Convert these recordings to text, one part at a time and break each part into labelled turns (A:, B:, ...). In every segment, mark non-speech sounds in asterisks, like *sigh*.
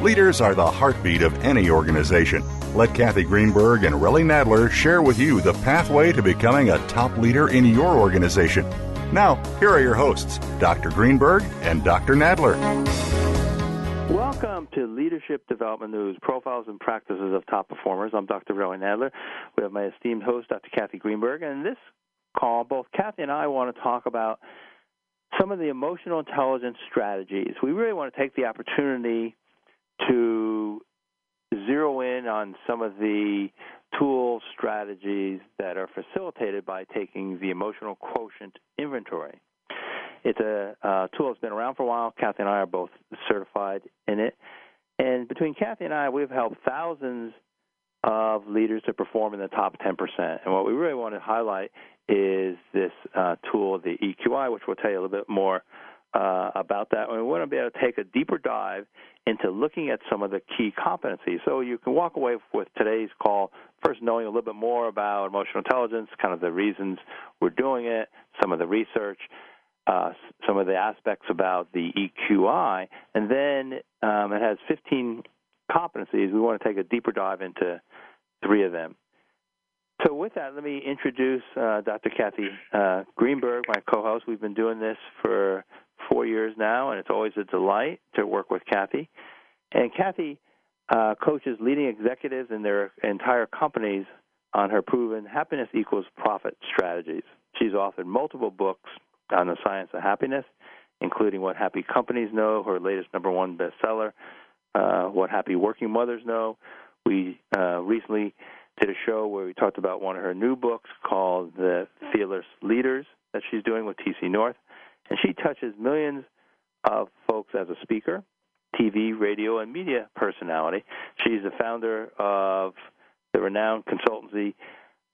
A: Leaders are the heartbeat of any organization. Let Cathy Greenberg and Relly Nadler share with you the pathway to becoming a top leader in your organization. Now, here are your hosts, Dr. Greenberg and Dr. Nadler.
B: Welcome to Leadership Development News Profiles and Practices of Top Performers. I'm Dr. Relly Nadler. We have my esteemed host, Dr. Cathy Greenberg. And in this call, both Cathy and I want to talk about some of the emotional intelligence strategies. We really want to take the opportunity to zero in on some of the tools, strategies that are facilitated by taking the emotional quotient inventory. It's a uh, tool that's been around for a while. Cathy and I are both certified in it. And between Cathy and I, we've helped thousands of leaders to perform in the top 10%. And what we really want to highlight is this uh, tool, the EQI, which we'll tell you a little bit more uh, about that. And we want to be able to take a deeper dive into looking at some of the key competencies. So you can walk away with today's call first knowing a little bit more about emotional intelligence, kind of the reasons we're doing it, some of the research, uh, some of the aspects about the EQI, and then um, it has 15 competencies. We want to take a deeper dive into three of them. So, with that, let me introduce uh, Dr. Cathy uh, Greenberg, my co host. We've been doing this for four years now, and it's always a delight to work with Cathy. And Cathy uh, coaches leading executives in their entire companies on her proven happiness equals profit strategies. She's authored multiple books on the science of happiness, including What Happy Companies Know, her latest number one bestseller, uh, What Happy Working Mothers Know. We uh, recently did a show where we talked about one of her new books called The Fearless Leaders that she's doing with TC North. And she touches millions of folks as a speaker, TV, radio, and media personality. She's the founder of the renowned consultancy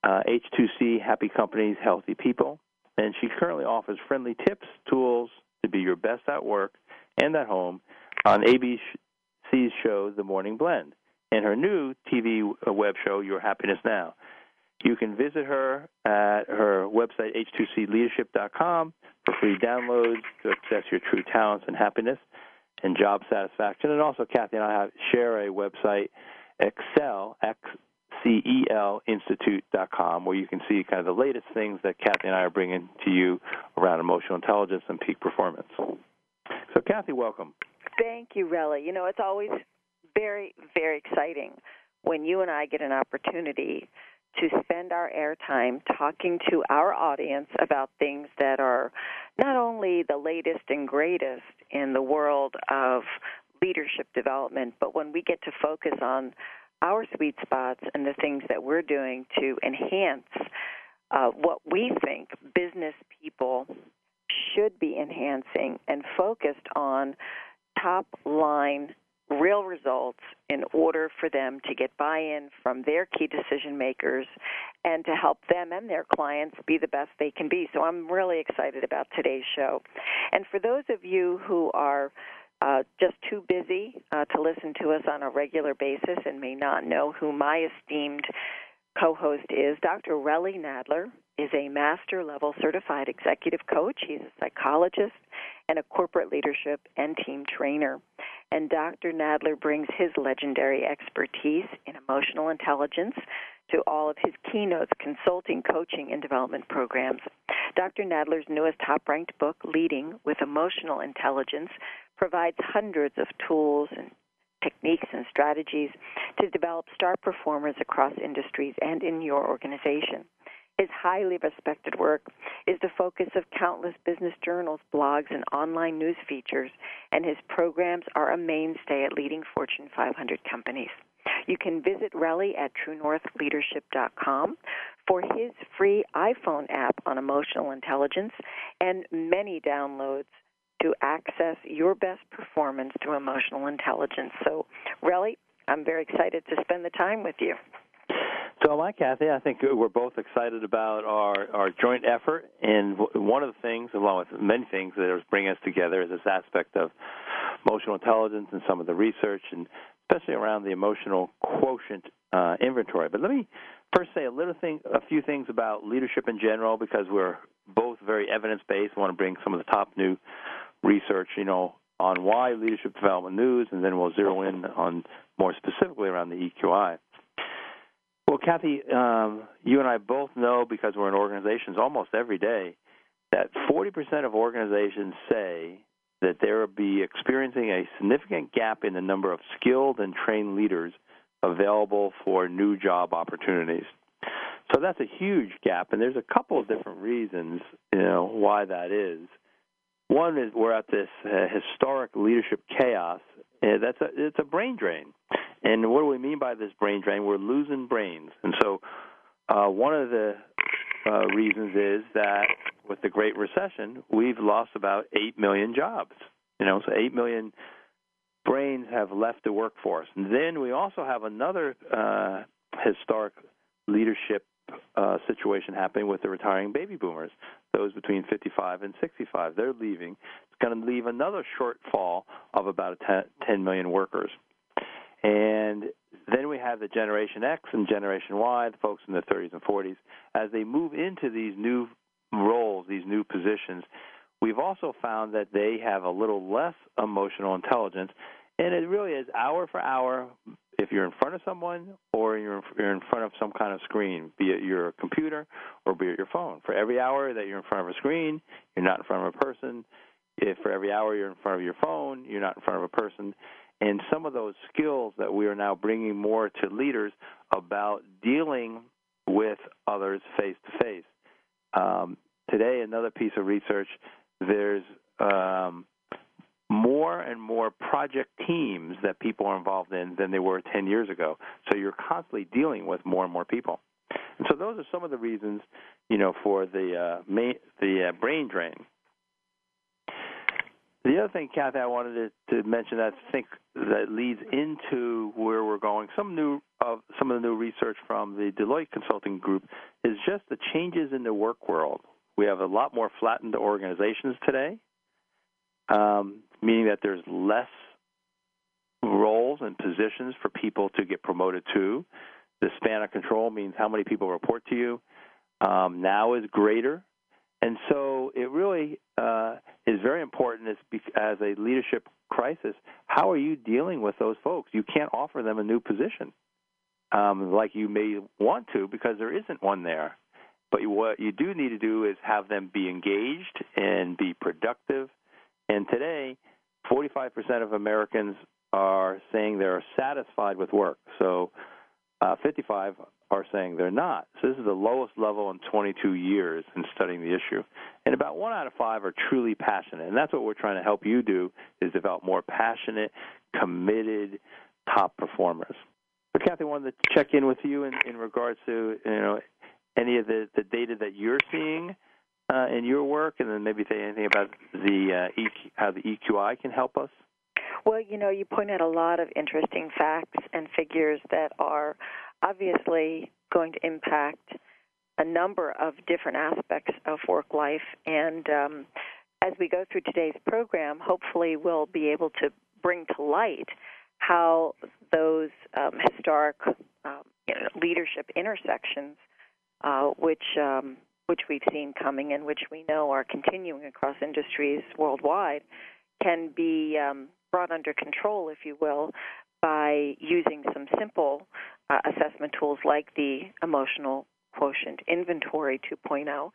B: uh, H2C Happy Companies, Healthy People. And she currently offers friendly tips, tools to be your best at work and at home on ABC's show, The Morning Blend and her new TV web show, Your Happiness Now. You can visit her at her website, h2cleadership.com, for free downloads to access your true talents and happiness and job satisfaction. And also, Cathy and I have, share a website, Excel, X-C-E-L Institute.com, where you can see kind of the latest things that Cathy and I are bringing to you around emotional intelligence and peak performance. So, Cathy, welcome.
C: Thank you, Relly. You know, it's always very, very exciting when you and I get an opportunity to spend our airtime talking to our audience about things that are not only the latest and greatest in the world of leadership development, but when we get to focus on our sweet spots and the things that we're doing to enhance uh, what we think business people should be enhancing and focused on top line real results in order for them to get buy in from their key decision makers and to help them and their clients be the best they can be. So I'm really excited about today's show. And for those of you who are uh, just too busy uh, to listen to us on a regular basis and may not know who my esteemed co host is, Dr. Relly Nadler is a master level certified executive coach. He's a psychologist and a corporate leadership and team trainer. And Dr. Nadler brings his legendary expertise in emotional intelligence to all of his keynotes, consulting, coaching, and development programs. Dr. Nadler's newest top ranked book, Leading with Emotional Intelligence, provides hundreds of tools and techniques and strategies to develop star performers across industries and in your organization. His highly respected work is the focus of countless business journals, blogs, and online news features, and his programs are a mainstay at leading Fortune 500 companies. You can visit Relly at truenorthleadership.com for his free iPhone app on emotional intelligence and many downloads to access your best performance through emotional intelligence. So, Relly, I'm very excited to spend the time with you.
B: So I, Cathy. I think we're both excited about our, our joint effort. And one of the things, along with many things that are bringing us together, is this aspect of emotional intelligence and some of the research, and especially around the emotional quotient uh, inventory. But let me first say a little thing, a few things about leadership in general, because we're both very evidence based. I want to bring some of the top new research, you know, on why leadership development news, and then we'll zero in on more specifically around the EQI. Well, Cathy, um, you and I both know because we're in organizations almost every day that 40% of organizations say that they will be experiencing a significant gap in the number of skilled and trained leaders available for new job opportunities. So that's a huge gap, and there's a couple of different reasons, you know, why that is. One is we're at this uh, historic leadership chaos. Uh, that's a it's a brain drain, and what do we mean by this brain drain? We're losing brains, and so uh, one of the uh, reasons is that with the Great Recession, we've lost about eight million jobs. You know, so eight million brains have left the workforce. And then we also have another uh, historic leadership uh, situation happening with the retiring baby boomers, those between 55 and 65. They're leaving. It's going to leave another shortfall of about 10, 10 million workers. And then we have the Generation X and Generation Y, the folks in their 30s and 40s. As they move into these new roles, these new positions, we've also found that they have a little less emotional intelligence. And it really is hour for hour, if you're in front of someone or you're in front of some kind of screen, be it your computer or be it your phone. For every hour that you're in front of a screen, you're not in front of a person. If for every hour you're in front of your phone, you're not in front of a person. And some of those skills that we are now bringing more to leaders about dealing with others face to face. Today, another piece of research, there's um, more and more project teams that people are involved in than they were 10 years ago. So you're constantly dealing with more and more people. And so those are some of the reasons, you know, for the uh, the uh, brain drain. The other thing, Cathy, I wanted to, to mention that I think that leads into where we're going. Some new of some of the new research from the Deloitte Consulting Group is just the changes in the work world. We have a lot more flattened organizations today um, meaning that there's less roles and positions for people to get promoted to. The span of control means how many people report to you um, now is greater. And so it really uh, is very important as, as a leadership crisis. How are you dealing with those folks? You can't offer them a new position um, like you may want to because there isn't one there. But what you do need to do is have them be engaged and be productive and today, 45% of Americans are saying they're satisfied with work. So uh, 55 are saying they're not. So this is the lowest level in 22 years in studying the issue. And about one out of five are truly passionate. And that's what we're trying to help you do is develop more passionate, committed top performers. But Cathy, I wanted to check in with you in, in regards to you know any of the, the data that you're seeing uh, in your work, and then maybe say anything about the uh, EQ, how the EQI can help us?
C: Well, you know, you point out a lot of interesting facts and figures that are obviously going to impact a number of different aspects of work life. And um, as we go through today's program, hopefully we'll be able to bring to light how those um, historic um, you know, leadership intersections, uh, which um, which we've seen coming and which we know are continuing across industries worldwide, can be um, brought under control, if you will, by using some simple uh, assessment tools like the emotional quotient inventory 2.0.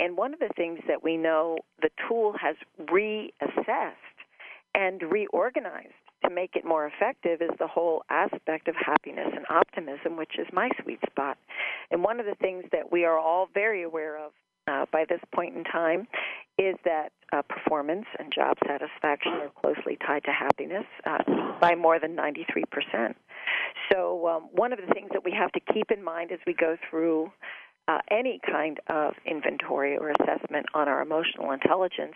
C: And one of the things that we know the tool has reassessed and reorganized to make it more effective is the whole aspect of happiness and optimism, which is my sweet spot. And one of the things that we are all very aware of uh, by this point in time is that uh, performance and job satisfaction are closely tied to happiness uh, by more than 93%. So, um, one of the things that we have to keep in mind as we go through uh, any kind of inventory or assessment on our emotional intelligence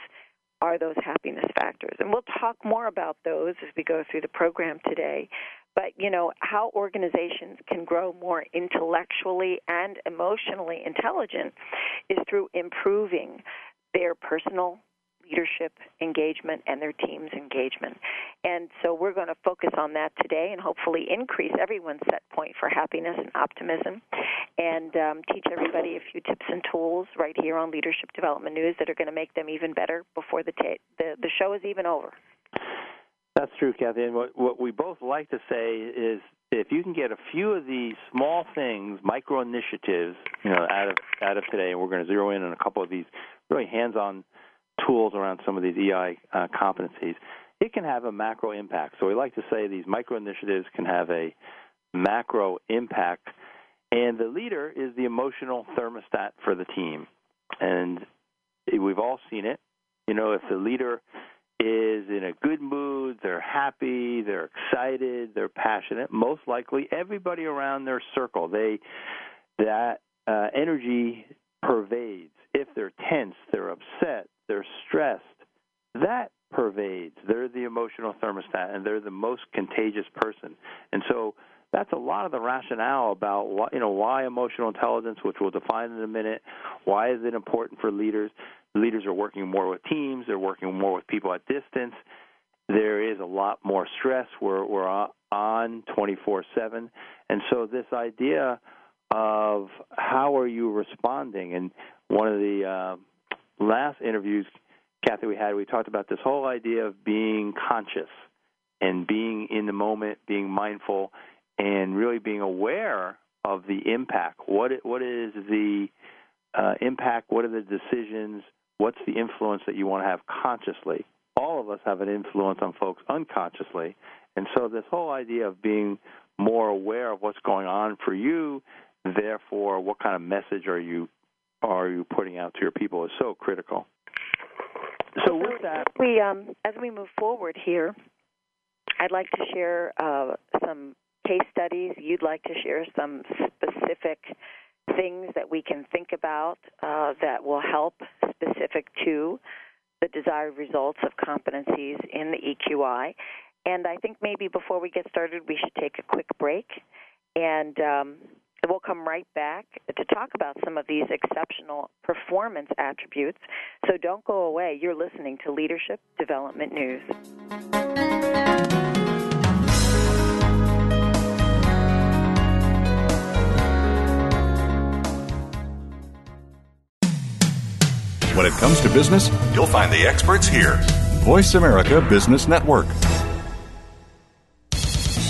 C: are those happiness factors. And we'll talk more about those as we go through the program today. But, you know, how organizations can grow more intellectually and emotionally intelligent is through improving their personal leadership engagement and their team's engagement. And so we're going to focus on that today and hopefully increase everyone's set point for happiness and optimism and um, teach everybody a few tips and tools right here on Leadership Development News that are going to make them even better before the, ta- the, the show is even over.
B: That's true, Cathy. And what, what we both like to say is if you can get a few of these small things, micro initiatives, you know, out of out of today, and we're going to zero in on a couple of these really hands-on tools around some of these EI uh, competencies, it can have a macro impact. So we like to say these micro initiatives can have a macro impact, and the leader is the emotional thermostat for the team. And we've all seen it. You know, if the leader is in a good mood, they're happy, they're excited, they're passionate, most likely everybody around their circle, they that uh, energy pervades. If they're tense, they're upset, they're stressed, that pervades. They're the emotional thermostat, and they're the most contagious person. And so that's a lot of the rationale about why, you know why emotional intelligence, which we'll define in a minute. Why is it important for leaders? Leaders are working more with teams. They're working more with people at distance. There is a lot more stress. We're we're on 24/7, and so this idea of how are you responding, and one of the uh, last interviews, Cathy, we had, we talked about this whole idea of being conscious and being in the moment, being mindful, and really being aware of the impact. What what is the uh, impact? What are the decisions? What's the influence that you want to have consciously? All of us have an influence on folks unconsciously, and so this whole idea of being more aware of what's going on for you, therefore, what kind of message are you are you putting out to your people is so critical. So with that,
C: we um, as we move forward here, I'd like to share uh, some case studies. You'd like to share some specific things that we can think about uh, that will help specific to the desired results of competencies in the EQI. And I think maybe before we get started, we should take a quick break and um, we'll come right back to talk about some of these exceptional performance attributes. So don't go away. You're listening to Leadership Development News.
A: When it comes to business, you'll find the experts here. Voice America Business Network.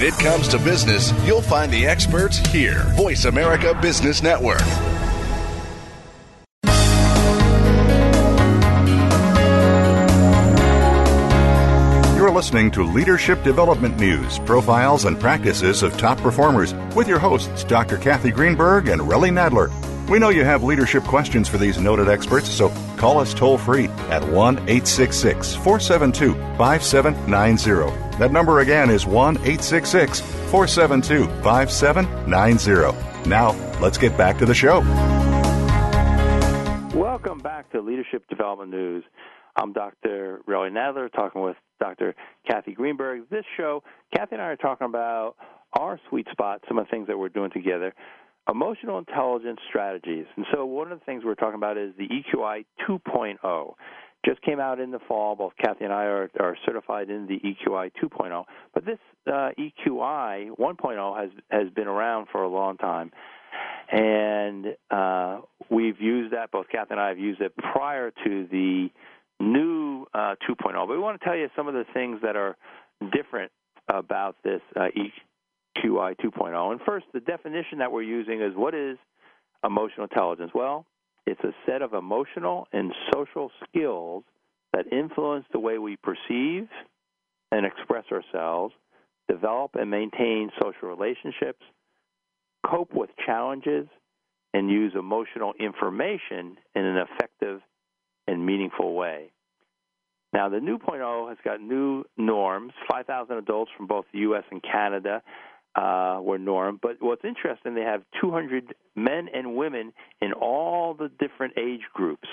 D: When it comes to business, you'll find the experts here. Voice America Business Network.
A: You're listening to Leadership Development News, profiles and practices of top performers with your hosts, Dr. Cathy Greenberg and Relly Nadler. We know you have leadership questions for these noted experts, so call us toll free at 1 866 472 5790. That number again is 1 866 472 5790. Now, let's get back to the show.
B: Welcome back to Leadership Development News. I'm Dr. Relly Nadler talking with Dr. Cathy Greenberg. This show, Cathy and I are talking about our sweet spot, some of the things that we're doing together, emotional intelligence strategies. And so, one of the things we're talking about is the EQI 2.0. Just came out in the fall. Both Cathy and I are, are certified in the EQI 2.0. But this uh, EQI 1.0 has has been around for a long time, and uh, we've used that. Both Cathy and I have used it prior to the new uh, 2.0. But we want to tell you some of the things that are different about this uh, EQI 2.0. And first, the definition that we're using is what is emotional intelligence? Well, it's a set of emotional and social skills that influence the way we perceive and express ourselves, develop and maintain social relationships, cope with challenges, and use emotional information in an effective and meaningful way. Now, the new .0 has got new norms. 5,000 adults from both the U.S. and Canada uh, were norm. But what's interesting, they have 200 men and women in all the different age groups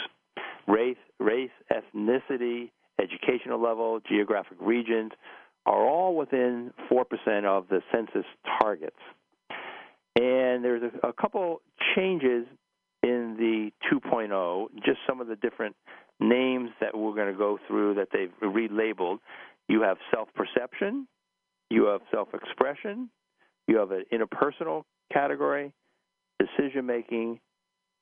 B: race, race, ethnicity, educational level, geographic regions are all within 4% of the census targets. And there's a, a couple changes in the 2.0, just some of the different names that we're going to go through that they've relabeled. You have self perception, you have self expression, you have an interpersonal category, decision making,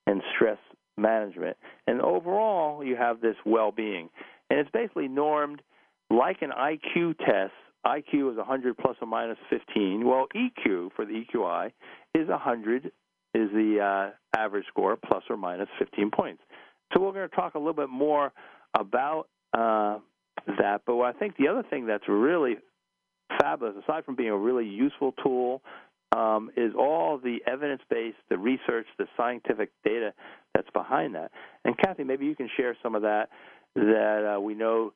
B: and stress management. And overall, you have this well being. And it's basically normed like an IQ test. IQ is 100 plus or minus 15. Well, EQ for the EQI is 100 is the uh, average score plus or minus 15 points. So we're going to talk a little bit more about uh, that. But I think the other thing that's really fabulous, aside from being a really useful tool, um, is all the evidence based, the research, the scientific data that's behind that. And Cathy, maybe you can share some of that that uh, we know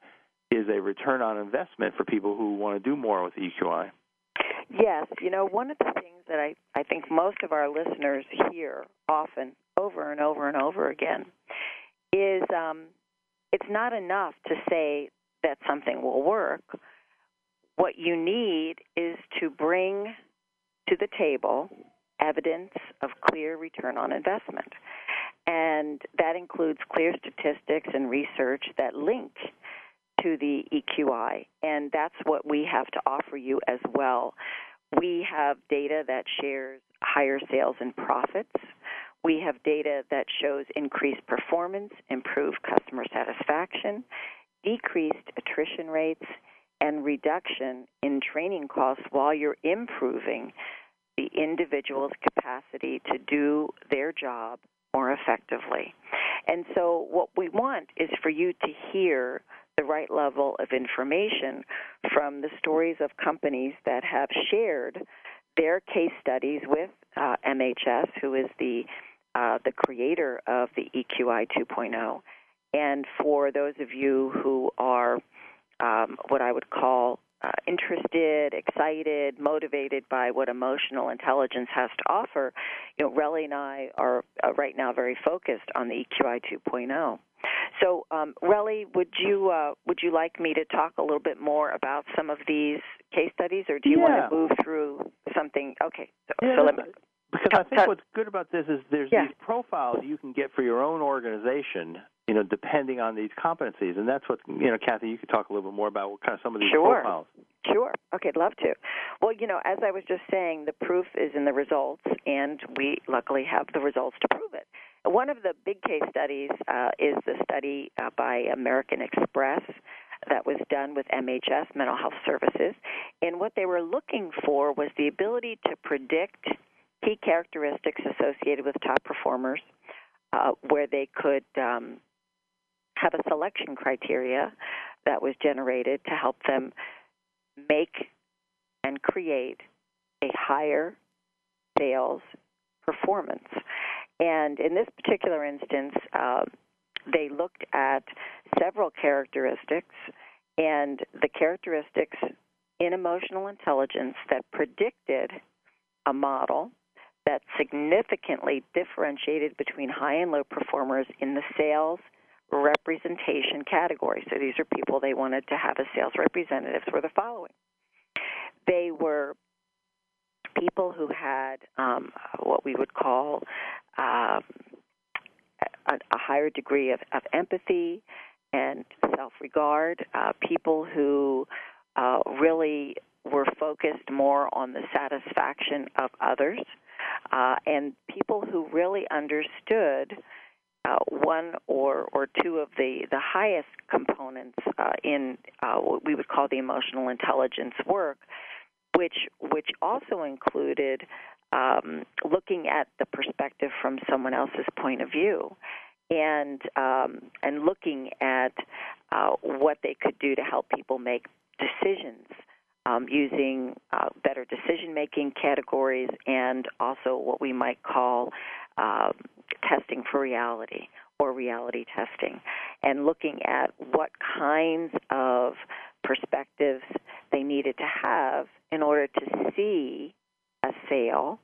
B: is a return on investment for people who want to do more with EQI.
C: Yes, you know, one of the things that I, I think most of our listeners hear often, over and over and over again, is um, it's not enough to say that something will work. What you need is to bring to the table evidence of clear return on investment. And that includes clear statistics and research that link to the EQI. And that's what we have to offer you as well. We have data that shares higher sales and profits. We have data that shows increased performance, improved customer satisfaction, decreased attrition rates, and reduction in training costs while you're improving the individual's capacity to do their job more effectively. And so, what we want is for you to hear the right level of information from the stories of companies that have shared their case studies with uh, MHS, who is the uh, the creator of the EQI 2.0. And for those of you who are um, what I would call uh, interested, excited, motivated by what emotional intelligence has to offer, you know, Relly and I are uh, right now very focused on the EQI 2.0. So, um, Relly, would you uh, would you like me to talk a little bit more about some of these case studies, or do you
B: yeah.
C: want to move through something? Okay, so,
B: yeah,
C: so let me.
B: Because I think what's good about this is there's
C: Yeah.
B: these profiles you can get for your own organization, you know, depending on these competencies, and that's what you know, Cathy. You could talk a little bit more about what kind of some of these
C: Sure.
B: profiles.
C: Sure. Okay, I'd love to. Well, you know, as I was just saying, the proof is in the results, and we luckily have the results to prove it. One of the big case studies uh, is the study uh, by American Express that was done with MHS, Mental Health Services. And what they were looking for was the ability to predict key characteristics associated with top performers, uh, where they could um, have a selection criteria that was generated to help them make and create a higher sales performance. And in this particular instance, uh, they looked at several characteristics, and the characteristics in emotional intelligence that predicted a model that significantly differentiated between high and low performers in the sales representation category. So these are people they wanted to have as sales representatives were the following. They were people who had um, what we would call um, a, a higher degree of, of empathy and self regard, uh, people who uh, really were focused more on the satisfaction of others, uh, and people who really understood uh, one or or two of the the highest components uh, in uh, what we would call the emotional intelligence work, which which also included um, looking at the perspective from someone else's point of view, and um, and looking at uh, what they could do to help people make decisions um, using uh, better decision making categories and also what we might call um, testing for reality or reality testing, and looking at what kinds of perspectives they needed to have in order to see a sale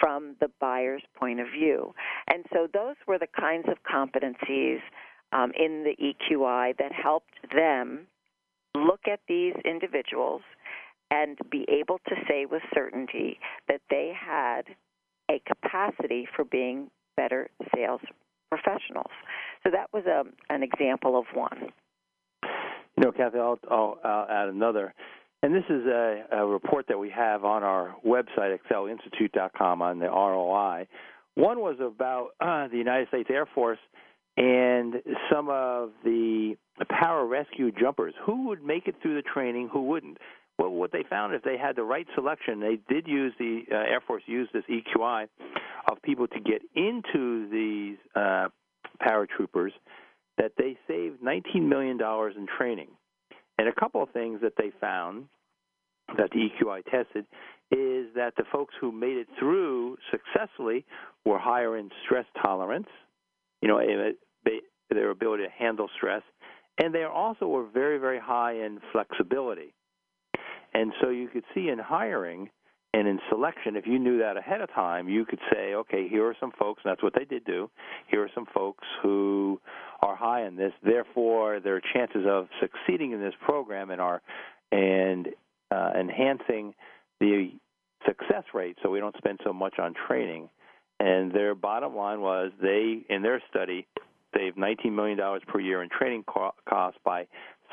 C: from the buyer's point of view. And so those were the kinds of competencies um, in the EQI that helped them look at these individuals and be able to say with certainty that they had a capacity for being better sales professionals. So that was a, an example of one.
B: You know, Cathy, I'll, I'll, I'll add another. And this is a, a report that we have on our website, xcelinstitute.com, on the ROI. One was about uh, the United States Air Force and some of the pararescue jumpers. Who would make it through the training? Who wouldn't? Well, what they found is they had the right selection. They did use the uh, Air Force used this EQI of people to get into these uh, paratroopers. That they saved 19 million dollars in training. And a couple of things that they found that the EQI tested is that the folks who made it through successfully were higher in stress tolerance, you know, their ability to handle stress, and they also were very, very high in flexibility. And so you could see in hiring and in selection, if you knew that ahead of time, you could say, okay, here are some folks, and that's what they did do. Here are some folks who are high in this. Therefore, their chances of succeeding in this program and are and uh, enhancing the success rate, so we don't spend so much on training. And their bottom line was they, in their study, saved $19 million per year in training co- costs by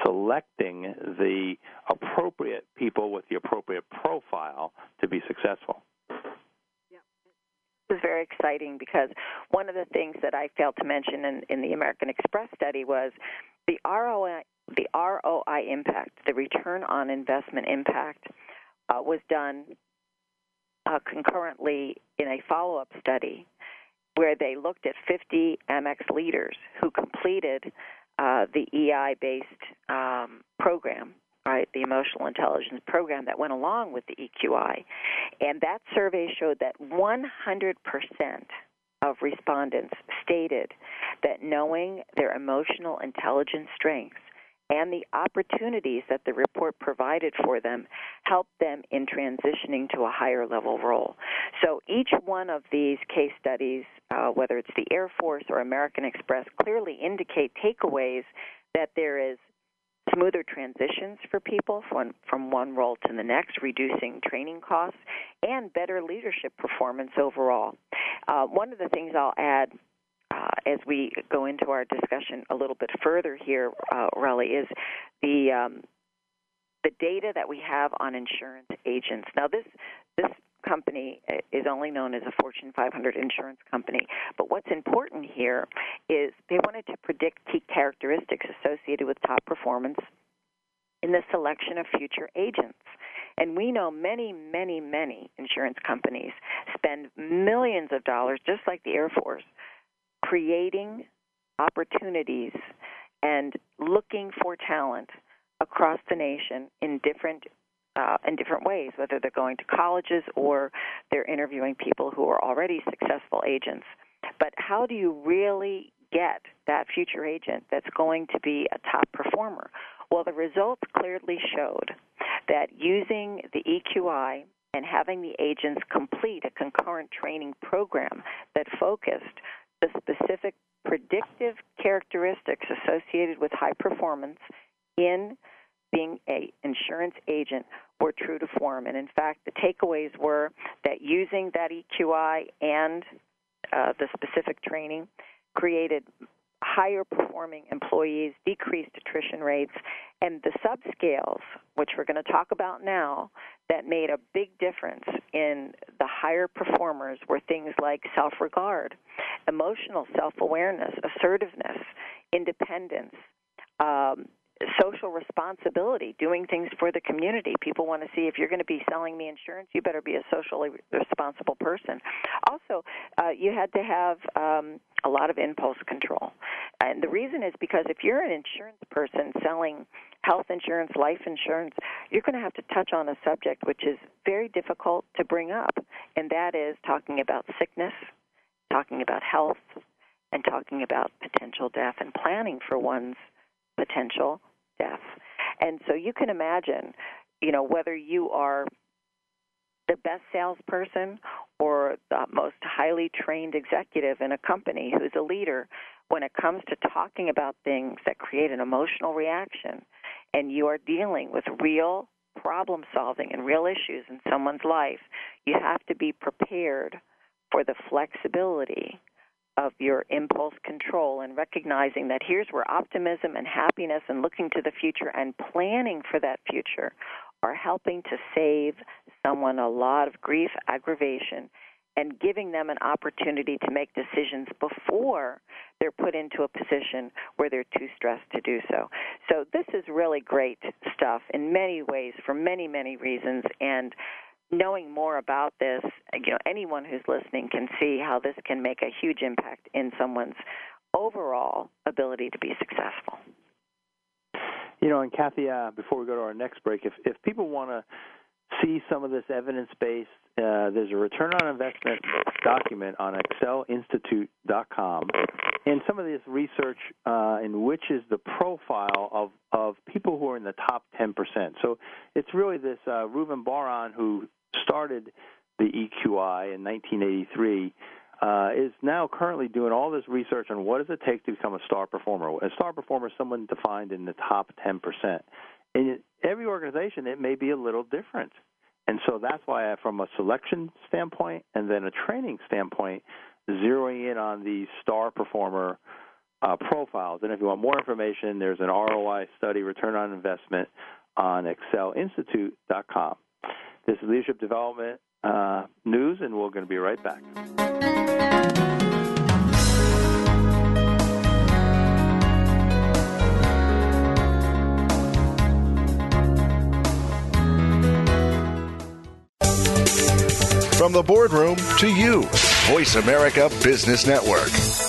B: selecting the appropriate people with the appropriate profile to be successful.
C: This is very exciting because one of the things that I failed to mention in, in the American Express study was the ROI, the ROI impact, the return on investment impact, uh, was done uh, concurrently in a follow up study where they looked at 50 AmEx leaders who completed uh, the EI based um, program, right, the emotional intelligence program that went along with the EQI. And that survey showed that 100% of respondents stated that knowing their emotional intelligence strengths and the opportunities that the report provided for them helped them in transitioning to a higher level role. So each one of these case studies, uh, whether it's the Air Force or American Express, clearly indicate takeaways that there is smoother transitions for people from, from one role to the next, reducing training costs, and better leadership performance overall. Uh, one of the things I'll add uh, as we go into our discussion a little bit further here, uh, Relly, is the um, the data that we have on insurance agents. Now, this this company is only known as a Fortune 500 insurance company, but what's important here is they wanted to predict key characteristics associated with top performance in the selection of future agents. And we know many, many, many insurance companies spend millions of dollars, just like the Air Force, creating opportunities and looking for talent across the nation in different uh, in different ways, whether they're going to colleges or they're interviewing people who are already successful agents. But how do you really get that future agent that's going to be a top performer? Well, the results clearly showed that using the EQI and having the agents complete a concurrent training program that focused the specific predictive characteristics associated with high performance in being a insurance agent were true to form. And in fact, the takeaways were that using that EQI and uh, the specific training created higher performing employees, decreased attrition rates, and the subscales, which we're going to talk about now, that made a big difference in the higher performers were things like self regard, emotional self awareness, assertiveness, independence. Um, social responsibility, doing things for the community. People want to see if you're going to be selling me insurance, you better be a socially responsible person. Also, uh, you had to have um, a lot of impulse control. And the reason is because if you're an insurance person selling health insurance, life insurance, you're going to have to touch on a subject which is very difficult to bring up, and that is talking about sickness, talking about health, and talking about potential death and planning for one's potential death. And so you can imagine, you know, whether you are the best salesperson or the most highly trained executive in a company who's a leader, when it comes to talking about things that create an emotional reaction and you are dealing with real problem solving and real issues in someone's life, you have to be prepared for the flexibility of your impulse control and recognizing that here's where optimism and happiness and looking to the future and planning for that future are helping to save someone a lot of grief, aggravation, and giving them an opportunity to make decisions before they're put into a position where they're too stressed to do so. So this is really great stuff in many ways for many, many reasons and knowing more about this, you know, anyone who's listening can see how this can make a huge impact in someone's overall ability to be successful.
B: You know, and Cathy, uh, before we go to our next break, if if people want to see some of this evidence based, uh, there's a return on investment document on xcelinstitute.com, and some of this research uh, in which is the profile of of people who are in the top 10%. So it's really this uh, Reuven Bar-On who started the EQI in 1983, uh, is now currently doing all this research on what does it take to become a star performer. A star performer is someone defined in the top 10%. In every organization, it may be a little different. And so that's why, I, from a selection standpoint and then a training standpoint, zeroing in on the star performer uh, profiles. And if you want more information, there's an ROI study, return on investment, on xcelinstitute.com. This is Leadership Development uh, News, and we're going to be right back.
D: From the boardroom to you, Voice America Business Network.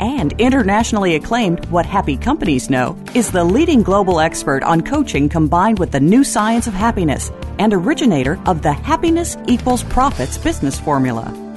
E: and internationally acclaimed What Happy Companies Know, is the leading global expert on coaching combined with the new science of happiness and originator of the Happiness Equals Profits business formula.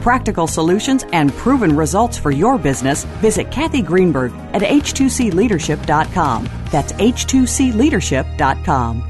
E: practical solutions, and proven results for your business, visit Cathy Greenberg at h2cleadership.com. That's h2cleadership.com.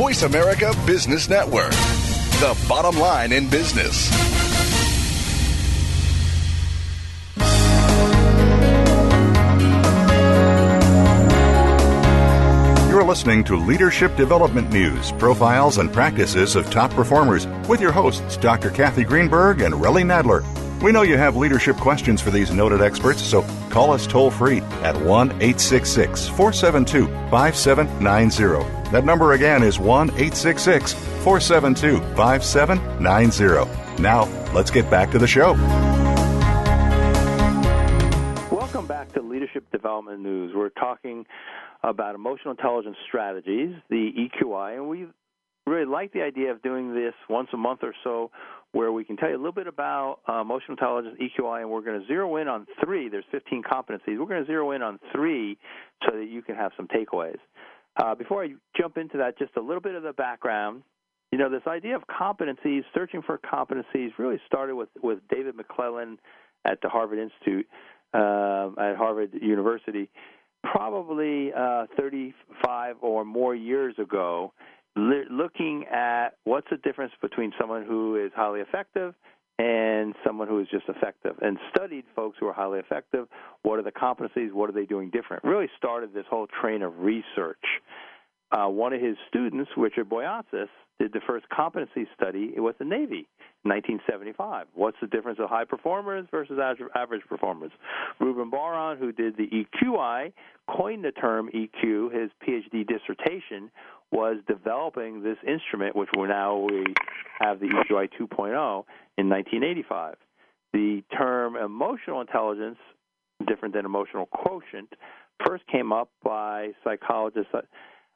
D: Voice America Business Network, the bottom line in business.
A: You're listening to Leadership Development News, profiles and practices of top performers with your hosts, Dr. Cathy Greenberg and Relly Nadler. We know you have leadership questions for these noted experts, so call us toll free at 1 866 472 5790. That number again is 1 866 472 5790. Now, let's get back to the show.
B: Welcome back to Leadership Development News. We're talking about emotional intelligence strategies, the EQI, and we really like the idea of doing this once a month or so where we can tell you a little bit about uh, emotional intelligence, EQI, and we're going to zero in on three. There's 15 competencies. We're going to zero in on three so that you can have some takeaways. Uh, before I jump into that, just a little bit of the background. You know, this idea of competencies, searching for competencies, really started with, with David McClelland at the Harvard Institute, uh, at Harvard University probably uh, 35 or more years ago, looking at what's the difference between someone who is highly effective and someone who is just effective, and studied folks who are highly effective. What are the competencies? What are they doing different? Really started this whole train of research. Uh, one of his students, Richard Boyatzis, did the first competency study with the Navy in 1975. What's the difference of high performers versus average performers? Ruben Bar-On, who did the EQI, coined the term EQ. His PhD dissertation was developing this instrument, which we now we have the EQI 2.0 in 1985. The term emotional intelligence, different than emotional quotient, first came up by psychologists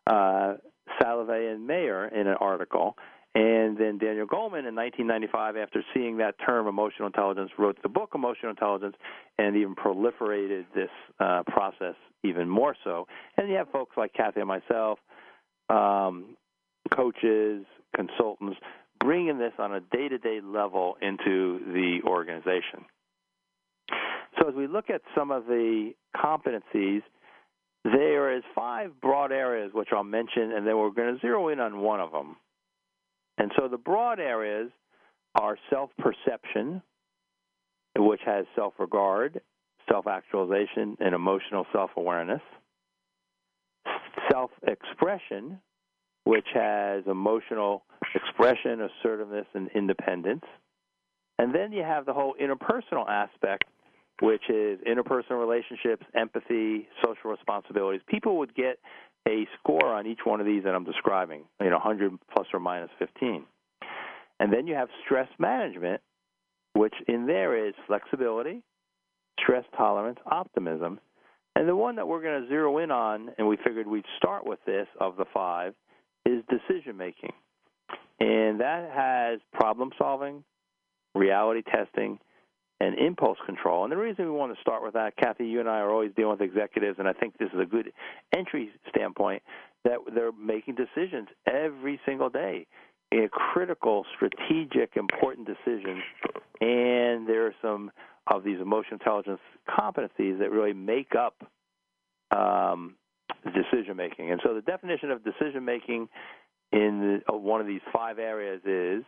B: uh, Salovey and Mayer in an article. And then Daniel Goleman in 1995, after seeing that term emotional intelligence, wrote the book Emotional Intelligence and even proliferated this uh, process even more so. And you have folks like Cathy and myself, um, coaches, consultants, bringing this on a day to day level into the organization. So as we look at some of the competencies, there is five broad areas which I'll mention, and then we're going to zero in on one of them. And so the broad areas are self perception, which has self regard, self actualization, and emotional self awareness. Self expression, which has emotional expression, assertiveness, and independence. And then you have the whole interpersonal aspect, which is interpersonal relationships, empathy, social responsibilities. People would get a score on each one of these that I'm describing, you know, 100 plus or minus 15. And then you have stress management, which in there is flexibility, stress tolerance, optimism. And the one that we're going to zero in on, and we figured we'd start with this of the five, is decision making. And that has problem solving, reality testing, and impulse control. And the reason we want to start with that, Cathy, you and I are always dealing with executives, and I think this is a good entry standpoint that they're making decisions every single day. A critical, strategic, important decisions, and there are some of these emotional intelligence competencies that really make up um, decision making. And so, the definition of decision making in the, uh, one of these five areas is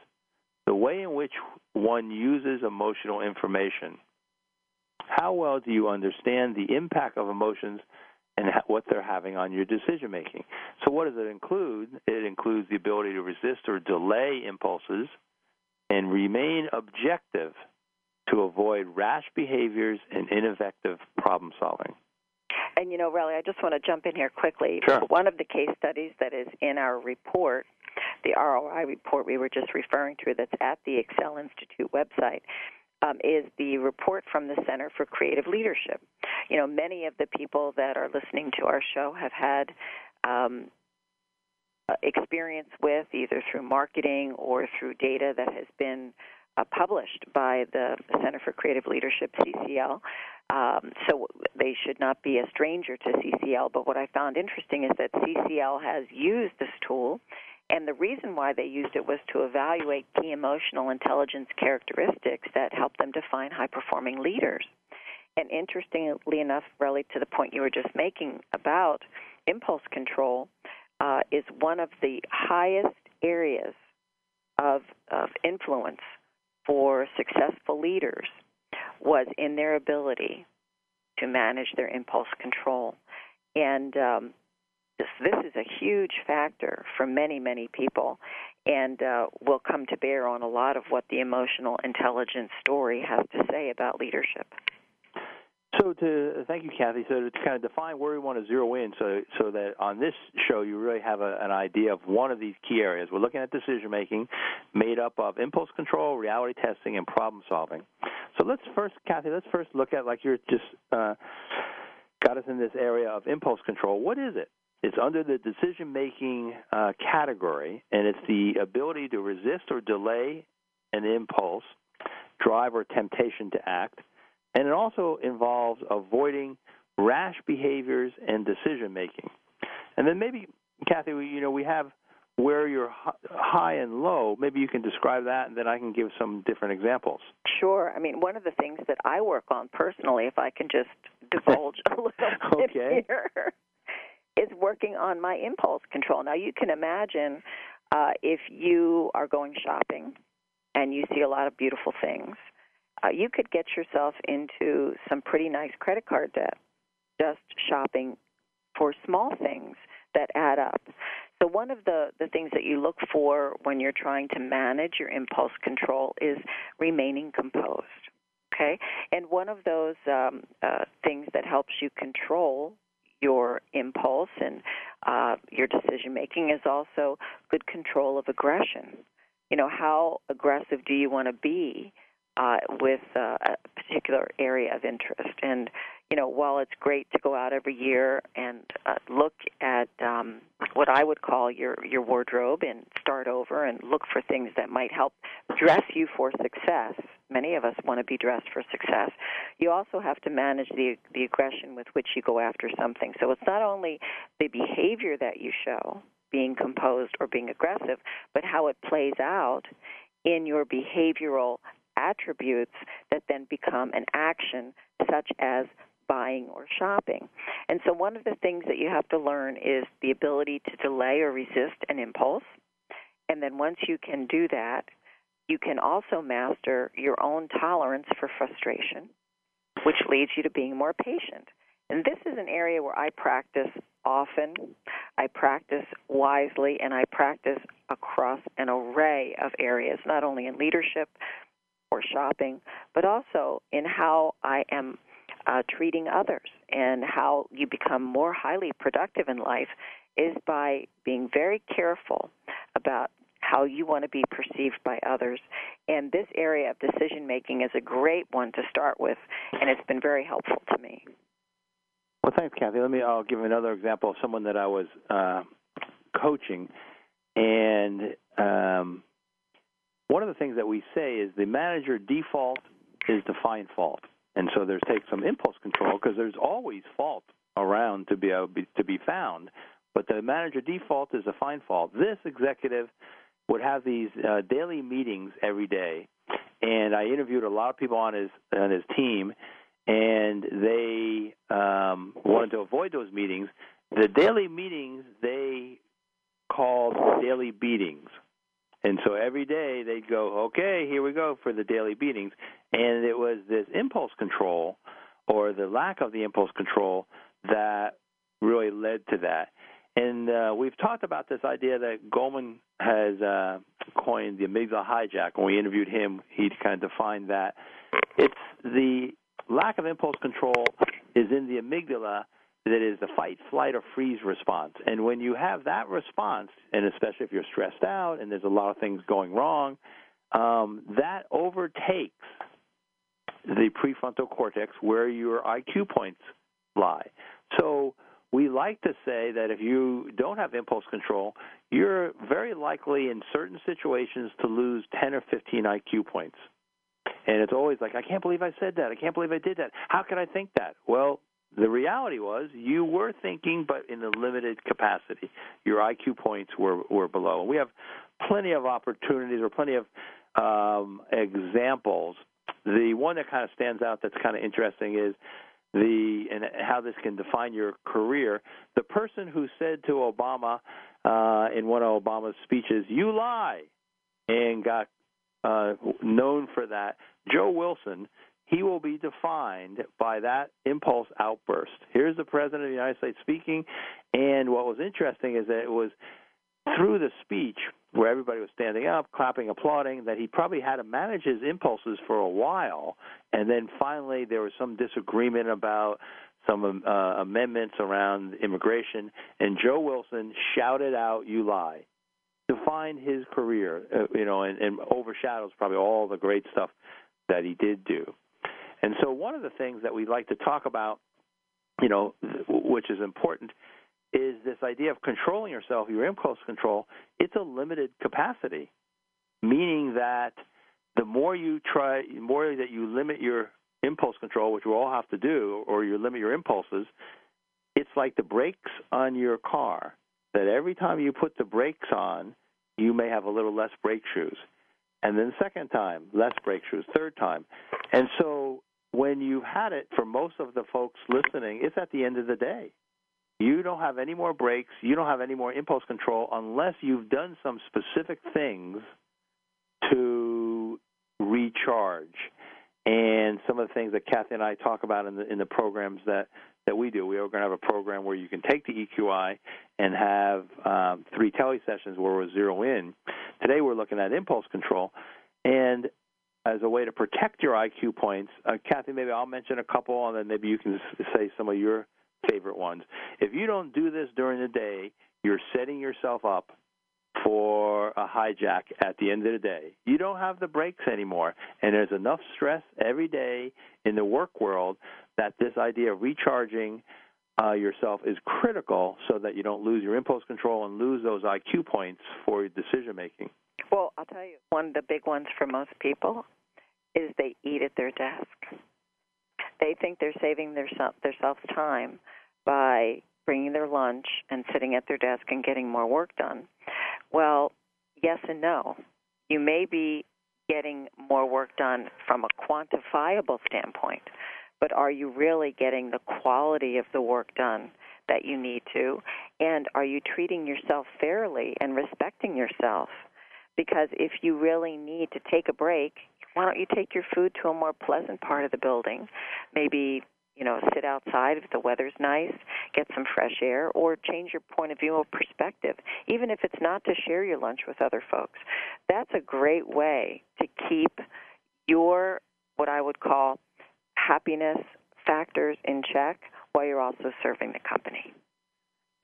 B: the way in which one uses emotional information. How well do you understand the impact of emotions and what they're having on your decision making? So, what does it include? It includes the ability to resist or delay impulses and remain objective to avoid rash behaviors and ineffective problem solving.
C: And you know, Relly, I just want to jump in here quickly.
B: Sure.
C: One of the case studies that is in our report the ROI report we were just referring to that's at the Xcel Institute website. Um, is the report from the Center for Creative Leadership. You know, many of the people that are listening to our show have had um, uh, experience with either through marketing or through data that has been uh, published by the Center for Creative Leadership, CCL. Um, so they should not be a stranger to CCL. But what I found interesting is that CCL has used this tool and the reason why they used it was to evaluate key emotional intelligence characteristics that help them define high performing leaders. And interestingly enough, really to the point you were just making about impulse control, uh, is one of the highest areas of, of influence for successful leaders was in their ability to manage their impulse control. And um, this, this is a huge factor for many, many people and uh, will come to bear on a lot of what the emotional intelligence story has to say about leadership.
B: So to thank you, Cathy. So to kind of define where we want to zero in, so so that on this show you really have a, an idea of one of these key areas. We're looking at decision making, made up of impulse control, reality testing, and problem solving. So let's first, Cathy, let's first look at like you're just uh, got us in this area of impulse control. What is it? It's under the decision making uh, category, and it's the ability to resist or delay an impulse, drive, or temptation to act. And it also involves avoiding rash behaviors and decision making. And then maybe, Cathy, you know, we have where you're high and low. Maybe you can describe that, and then I can give some different examples.
C: Sure. I mean, one of the things that I work on personally, if I can just divulge a little *laughs* bit
B: okay.
C: here, is working on my impulse control. Now, you can imagine uh, if you are going shopping and you see a lot of beautiful things, uh, you could get yourself into some pretty nice credit card debt just shopping for small things that add up. So, one of the, the things that you look for when you're trying to manage your impulse control is remaining composed. Okay? And one of those um, uh, things that helps you control your impulse and uh, your decision making is also good control of aggression. You know, how aggressive do you want to be uh, with uh, a particular area of interest? And you know, while it's great to go out every year and uh, look at um, what I would call your your wardrobe and start over and look for things that might help dress you for success. Many of us want to be dressed for success. You also have to manage the the aggression with which you go after something. So it's not only the behavior that you show, being composed or being aggressive, but how it plays out in your behavioral attributes that then become an action such as buying or shopping. And so, one of the things that you have to learn is the ability to delay or resist an impulse. And then, once you can do that, you can also master your own tolerance for frustration, which leads you to being more patient. And this is an area where I practice often, I practice wisely, and I practice across an array of areas, not only in leadership shopping, but also in how I am uh, treating others and how you become more highly productive in life is by being very careful about how you want to be perceived by others. And this area of decision making is a great one to start with, and it's been very helpful to me.
B: Well, thanks, Cathy. Let me. I'll give another example of someone that I was uh, coaching, and um, one of the things that we say is the manager default is to find fault, and so there's take some impulse control because there's always fault around to be able to be found. But the manager default is to find fault. This executive would have these uh, daily meetings every day, and I interviewed a lot of people on his on his team, and they um, wanted to avoid those meetings. The daily meetings they called daily beatings. And so every day they'd go, okay, here we go for the daily beatings. And it was this impulse control or the lack of the impulse control that really led to that. And uh, we've talked about this idea that Goleman has uh, coined the amygdala hijack. When we interviewed him, he kind of defined that. It's the lack of impulse control is in the amygdala that is the fight, flight, or freeze response. And when you have that response, and especially if you're stressed out and there's a lot of things going wrong, um, that overtakes the prefrontal cortex where your IQ points lie. So we like to say that if you don't have impulse control, you're very likely in certain situations to lose 10 or 15 IQ points. And it's always like, I can't believe I said that. I can't believe I did that. How could I think that? Well, the reality was you were thinking, but in a limited capacity. Your IQ points were were below. We have plenty of opportunities or plenty of um, examples. The one that kind of stands out that's kind of interesting is the and how this can define your career. The person who said to Obama uh, in one of Obama's speeches, "You lie," and got uh, known for that. Joe Wilson he will be defined by that impulse outburst. Here's the President of the United States speaking, and what was interesting is that it was through the speech where everybody was standing up, clapping, applauding, that he probably had to manage his impulses for a while, and then finally there was some disagreement about some uh, amendments around immigration, and Joe Wilson shouted out, "You lie." Defined his career, uh, you know, and, and overshadows probably all the great stuff that he did do. And so, one of the things that we like to talk about, you know, which is important, is this idea of controlling yourself, your impulse control. It's a limited capacity, meaning that the more you try, the more that you limit your impulse control, which we all have to do, or you limit your impulses, it's like the brakes on your car. That every time you put the brakes on, you may have a little less brake shoes. And then second time, less brake shoes. Third time. And so when you've had it, for most of the folks listening, it's at the end of the day. You don't have any more brakes. you don't have any more impulse control unless you've done some specific things to recharge. And some of the things that Cathy and I talk about in the in the programs that that we do, we are going to have a program where you can take the EQI and have um, three tele sessions where we'll zero in. Today we're looking at impulse control, and as a way to protect your IQ points. Uh, Cathy, maybe I'll mention a couple, and then maybe you can say some of your favorite ones. If you don't do this during the day, you're setting yourself up for a hijack at the end of the day. You don't have the brakes anymore, and there's enough stress every day in the work world that this idea of recharging uh, yourself is critical so that you don't lose your impulse control and lose those IQ points for decision making.
C: Well, I'll tell you, one of the big ones for most people is they eat at their desk. They think they're saving their themselves time by bringing their lunch and sitting at their desk and getting more work done. Well, yes and no. You may be getting more work done from a quantifiable standpoint, but are you really getting the quality of the work done that you need to? And are you treating yourself fairly and respecting yourself? Because if you really need to take a break, why don't you take your food to a more pleasant part of the building? Maybe you know, sit outside if the weather's nice, get some fresh air, or change your point of view or perspective, even if it's not to share your lunch with other folks. That's a great way to keep your what I would call happiness factors in check while you're also serving the company.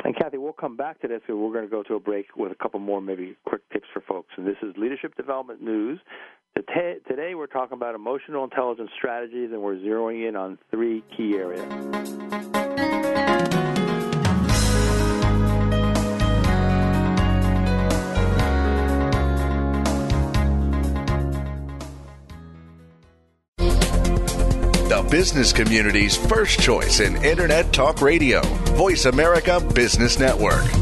B: And Cathy, we'll come back to this. We're going to go to a break with a couple more, maybe quick tips for folks. And this is Leadership Development News. Today, we're talking about emotional intelligence strategies, and we're zeroing in on three key areas.
D: The business community's first choice in Internet Talk Radio, Voice America Business Network.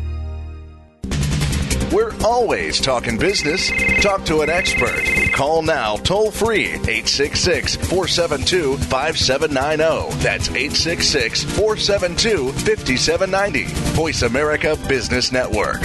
D: Always talking business. Talk to an expert. Call now toll free 866 472 5790. That's 866 472 5790. Voice America Business Network.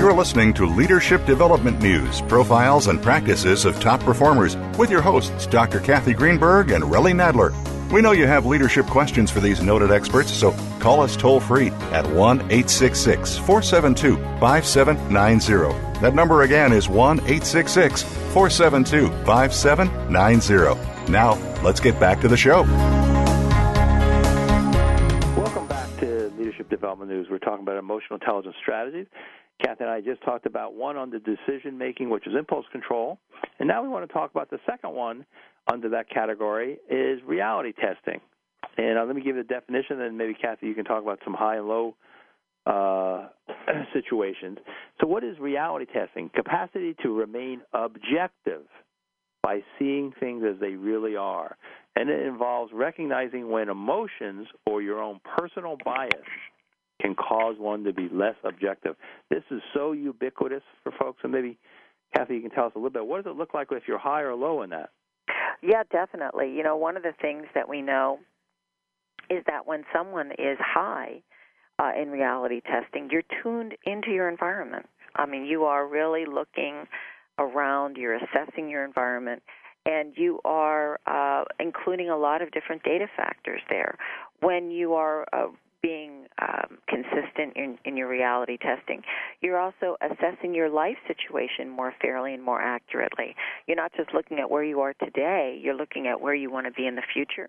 A: You're listening to Leadership Development News, profiles and practices of top performers with your hosts, Dr. Cathy Greenberg and Relly Nadler. We know you have leadership questions for these noted experts, so call us toll free at 1 866 472 5790. That number again is 1 866 472 5790. Now, let's get back to the show.
B: Welcome back to Leadership Development News. We're talking about emotional intelligence strategies. Cathy and I just talked about one on the decision making, which is impulse control. And now we want to talk about the second one under that category is reality testing. And uh, let me give you the definition, and maybe Cathy, you can talk about some high and low uh, *clears throat* situations. So, what is reality testing? Capacity to remain objective by seeing things as they really are. And it involves recognizing when emotions or your own personal bias can cause one to be less objective. This is so ubiquitous for folks, and maybe Cathy, you can tell us a little bit. What does it look like if you're high or low in that?
C: Yeah, definitely. You know, one of the things that we know is that when someone is high uh, in reality testing, you're tuned into your environment. I mean, you are really looking around, you're assessing your environment, and you are uh, including a lot of different data factors there. When you are uh, being um, consistent in, in your reality testing. You're also assessing your life situation more fairly and more accurately. You're not just looking at where you are today, you're looking at where you want to be in the future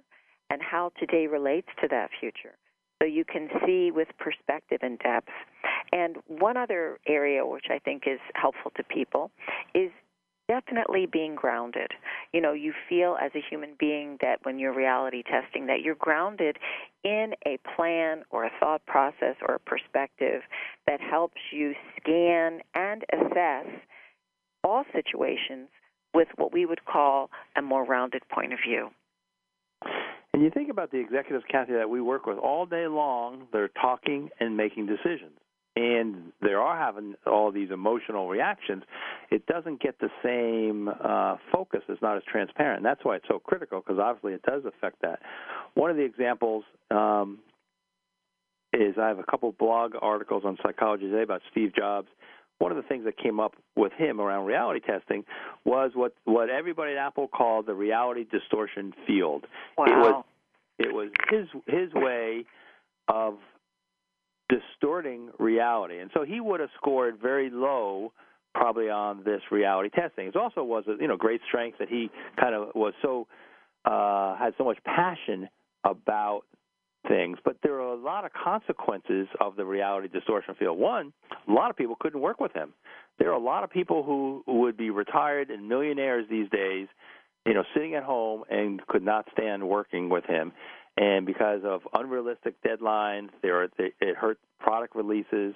C: and how today relates to that future. So you can see with perspective and depth. And one other area which I think is helpful to people is definitely being grounded. You know, you feel as a human being that when you're reality testing that you're grounded in a plan or a thought process or a perspective that helps you scan and assess all situations with what we would call a more rounded point of view.
B: And you think about the executives, Cathy, that we work with all day long, they're talking and making decisions and they are having all these emotional reactions, it doesn't get the same uh, focus. It's not as transparent. And that's why it's so critical because obviously it does affect that. One of the examples um, is I have a couple blog articles on Psychology Today about Steve Jobs. One of the things that came up with him around reality testing was what what everybody at Apple called the reality distortion field.
C: Wow.
B: It was it was his his way of distorting reality. And so he would have scored very low probably on this reality testing. It also was a you know great strength that he kind of was so uh, had so much passion about things, but there are a lot of consequences of the reality distortion field. One, a lot of people couldn't work with him. There are a lot of people who would be retired and millionaires these days, you know, sitting at home and could not stand working with him and because of unrealistic deadlines, there are, it hurt product releases.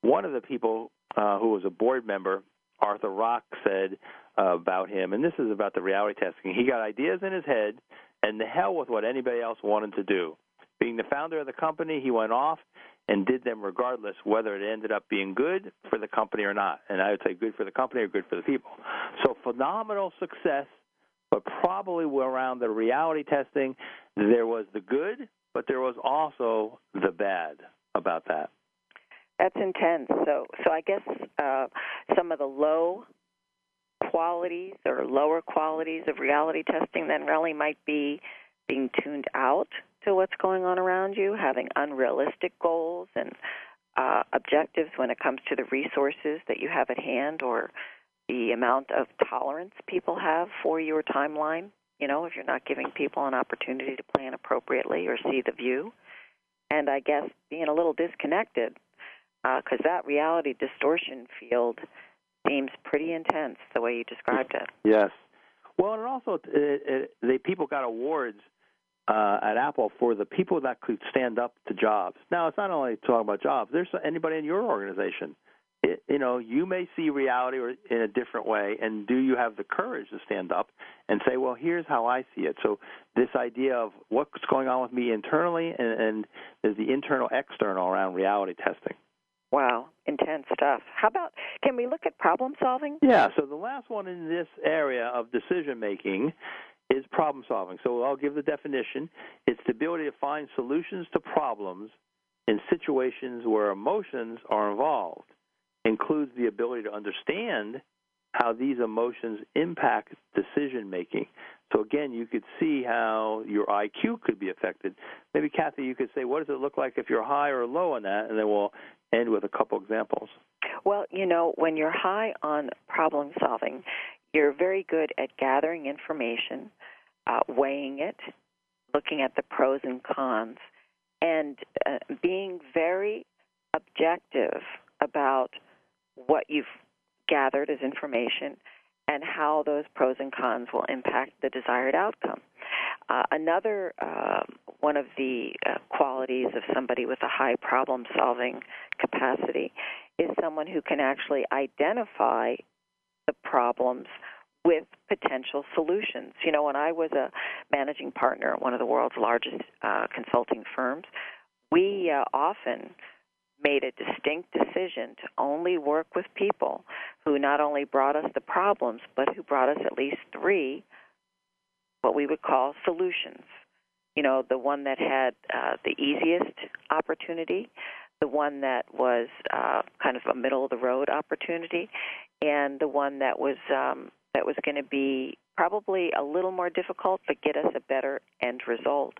B: One of the people uh, who was a board member, Arthur Rock, said uh, about him, and this is about the reality testing. He got ideas in his head, and the hell with what anybody else wanted to do. Being the founder of the company, he went off and did them regardless whether it ended up being good for the company or not. And I would say good for the company or good for the people. So phenomenal success but probably around the reality testing, there was the good, but there was also the bad about that.
C: That's intense. So, so I guess uh, some of the low qualities or lower qualities of reality testing then really might be being tuned out to what's going on around you, having unrealistic goals and uh, objectives when it comes to the resources that you have at hand or the amount of tolerance people have for your timeline. You know, if you're not giving people an opportunity to plan appropriately or see the view. And I guess being a little disconnected, because uh, that reality distortion field seems pretty intense the way you described it.
B: Yes. Well, and also, it, it, they people got awards uh, at Apple for the people that could stand up to Jobs. Now, it's not only talking about Jobs. There's anybody in your organization it, you know, you may see reality in a different way, and do you have the courage to stand up and say, "Well, here's how I see it." So, this idea of what's going on with me internally, and, and there's the internal, external around reality testing.
C: Wow, intense stuff. How about can we look at problem solving?
B: Yeah. So the last one in this area of decision making is problem solving. So I'll give the definition. It's the ability to find solutions to problems in situations where emotions are involved includes the ability to understand how these emotions impact decision making. So again, you could see how your IQ could be affected. Maybe Cathy, you could say, what does it look like if you're high or low on that, and then we'll end with a couple examples.
C: Well, you know, when you're high on problem solving, you're very good at gathering information, uh, weighing it, looking at the pros and cons, and uh, being very objective about what you've gathered as information and how those pros and cons will impact the desired outcome. Uh, another uh, one of the uh, qualities of somebody with a high problem solving capacity is someone who can actually identify the problems with potential solutions. You know, when I was a managing partner at one of the world's largest uh, consulting firms, we uh, often made a distinct decision to only work with people who not only brought us the problems, but who brought us at least three, what we would call solutions. You know, the one that had uh, the easiest opportunity, the one that was uh, kind of a middle of the road opportunity, and the one that was um, that was going to be probably a little more difficult but get us a better end result.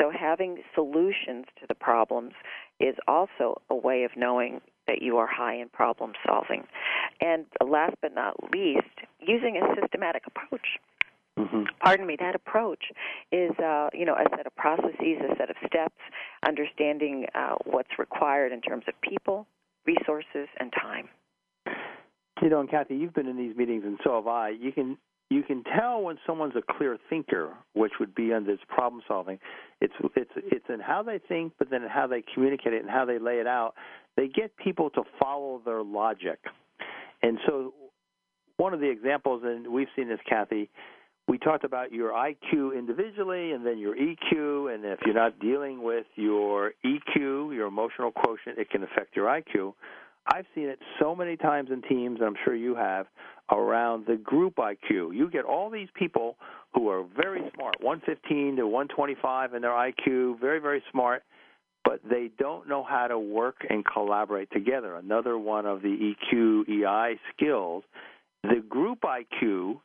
C: So having solutions to the problems is also a way of knowing that you are high in problem solving. And last but not least, using a systematic approach. Mm-hmm. Pardon me. That approach is, uh, you know, a set of processes, a set of steps, understanding uh, what's required in terms of people, resources, and time.
B: You know, and Cathy, you've been in these meetings, and so have I. You can you can tell when someone's a clear thinker, which would be under this problem solving. It's it's it's in how they think, but then in how they communicate it and how they lay it out. They get people to follow their logic, and so one of the examples, and we've seen this, Cathy. We talked about your IQ individually, and then your EQ, and if you're not dealing with your EQ, your emotional quotient, it can affect your IQ. I've seen it so many times in teams, and I'm sure you have, around the group IQ. You get all these people who are very smart, 115 to 125 in their IQ, very, very smart, but they don't know how to work and collaborate together. Another one of the EQ, EI skills. The group IQ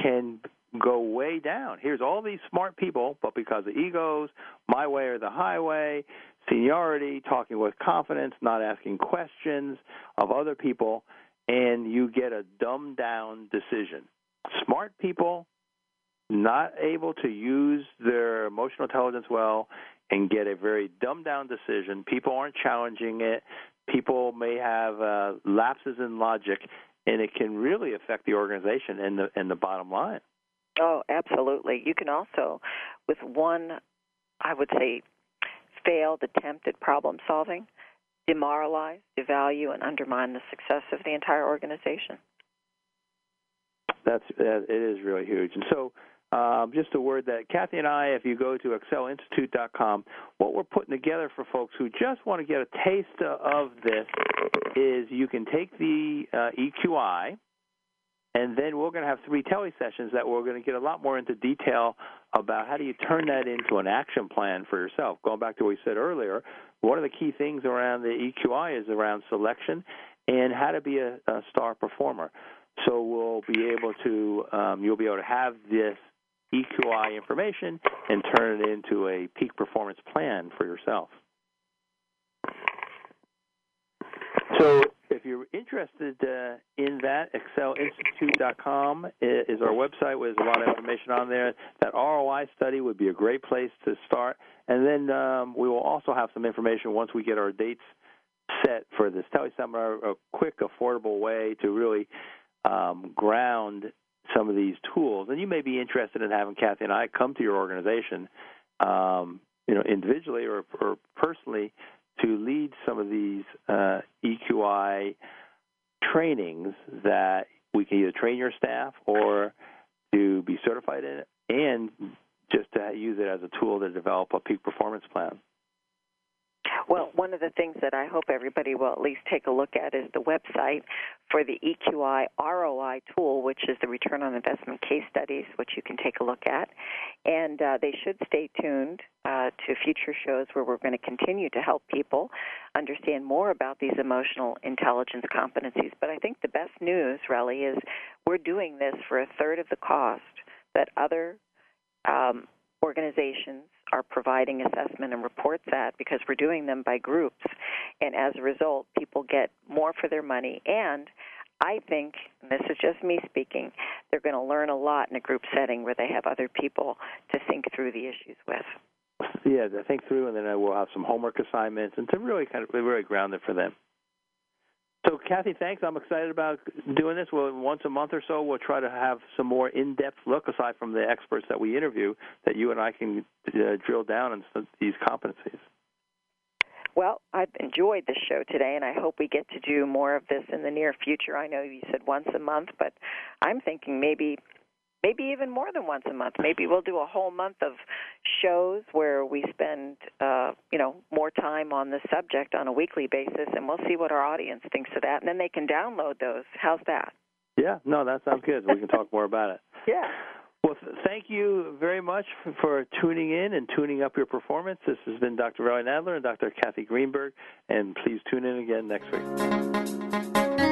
B: can go way down. Here's all these smart people, but because of egos, my way or the highway, seniority, talking with confidence, not asking questions of other people, and you get a dumbed down decision. Smart people not able to use their emotional intelligence well and get a very dumbed down decision. People aren't challenging it. People may have uh, lapses in logic, and it can really affect the organization and the and the bottom line.
C: Oh, absolutely. You can also, with one, I would say, failed attempt at problem solving, demoralize, devalue, and undermine the success of the entire organization.
B: That's it is really huge, and so. Um, just a word that Cathy and I, if you go to xcelinstitute.com, what we're putting together for folks who just want to get a taste of this is you can take the uh, EQI, and then we're going to have three tele sessions that we're going to get a lot more into detail about how do you turn that into an action plan for yourself. Going back to what we said earlier, one of the key things around the EQI is around selection and how to be a, a star performer. So we'll be able to, um, you'll be able to have this EQI information and turn it into a peak performance plan for yourself. So if you're interested uh, in that, xcelinstitute.com is our website. There's a lot of information on there. That ROI study would be a great place to start. And then um, we will also have some information once we get our dates set for this teleseminar, a quick, affordable way to really um, ground some of these tools. And you may be interested in having Cathy and I come to your organization, um, you know, individually or, or personally to lead some of these uh, EQI trainings that we can either train your staff or to be certified in it, and just to use it as a tool to develop a peak performance plan.
C: Well, one of the things that I hope everybody will at least take a look at is the website for the EQI ROI tool, which is the return on investment case studies, which you can take a look at. And uh, they should stay tuned uh, to future shows where we're going to continue to help people understand more about these emotional intelligence competencies. But I think the best news, really, is we're doing this for a third of the cost that other um, organizations are providing assessment and reports at because we're doing them by groups. And as a result, people get more for their money. And I think, and this is just me speaking, they're going to learn a lot in a group setting where they have other people to think through the issues with.
B: Yeah, to think through, and then I will have some homework assignments, and to really kind of really ground it for them. So, Cathy, thanks. I'm excited about doing this. Well, once a month or so, we'll try to have some more in-depth look, aside from the experts that we interview, that you and I can uh, drill down on these competencies.
C: Well, I've enjoyed this show today, and I hope we get to do more of this in the near future. I know you said once a month, but I'm thinking maybe maybe even more than once a month. Maybe we'll do a whole month of shows where we spend, uh, you know, more time on the subject on a weekly basis, and we'll see what our audience thinks of that, and then they can download those. How's that?
B: Yeah, no, that sounds good. We can talk more about it. *laughs*
C: Yeah.
B: Well, th- thank you very much for, for, tuning in and tuning up your performance. This has been Dr. Relly Nadler and Dr. Cathy Greenberg, and please tune in again next week.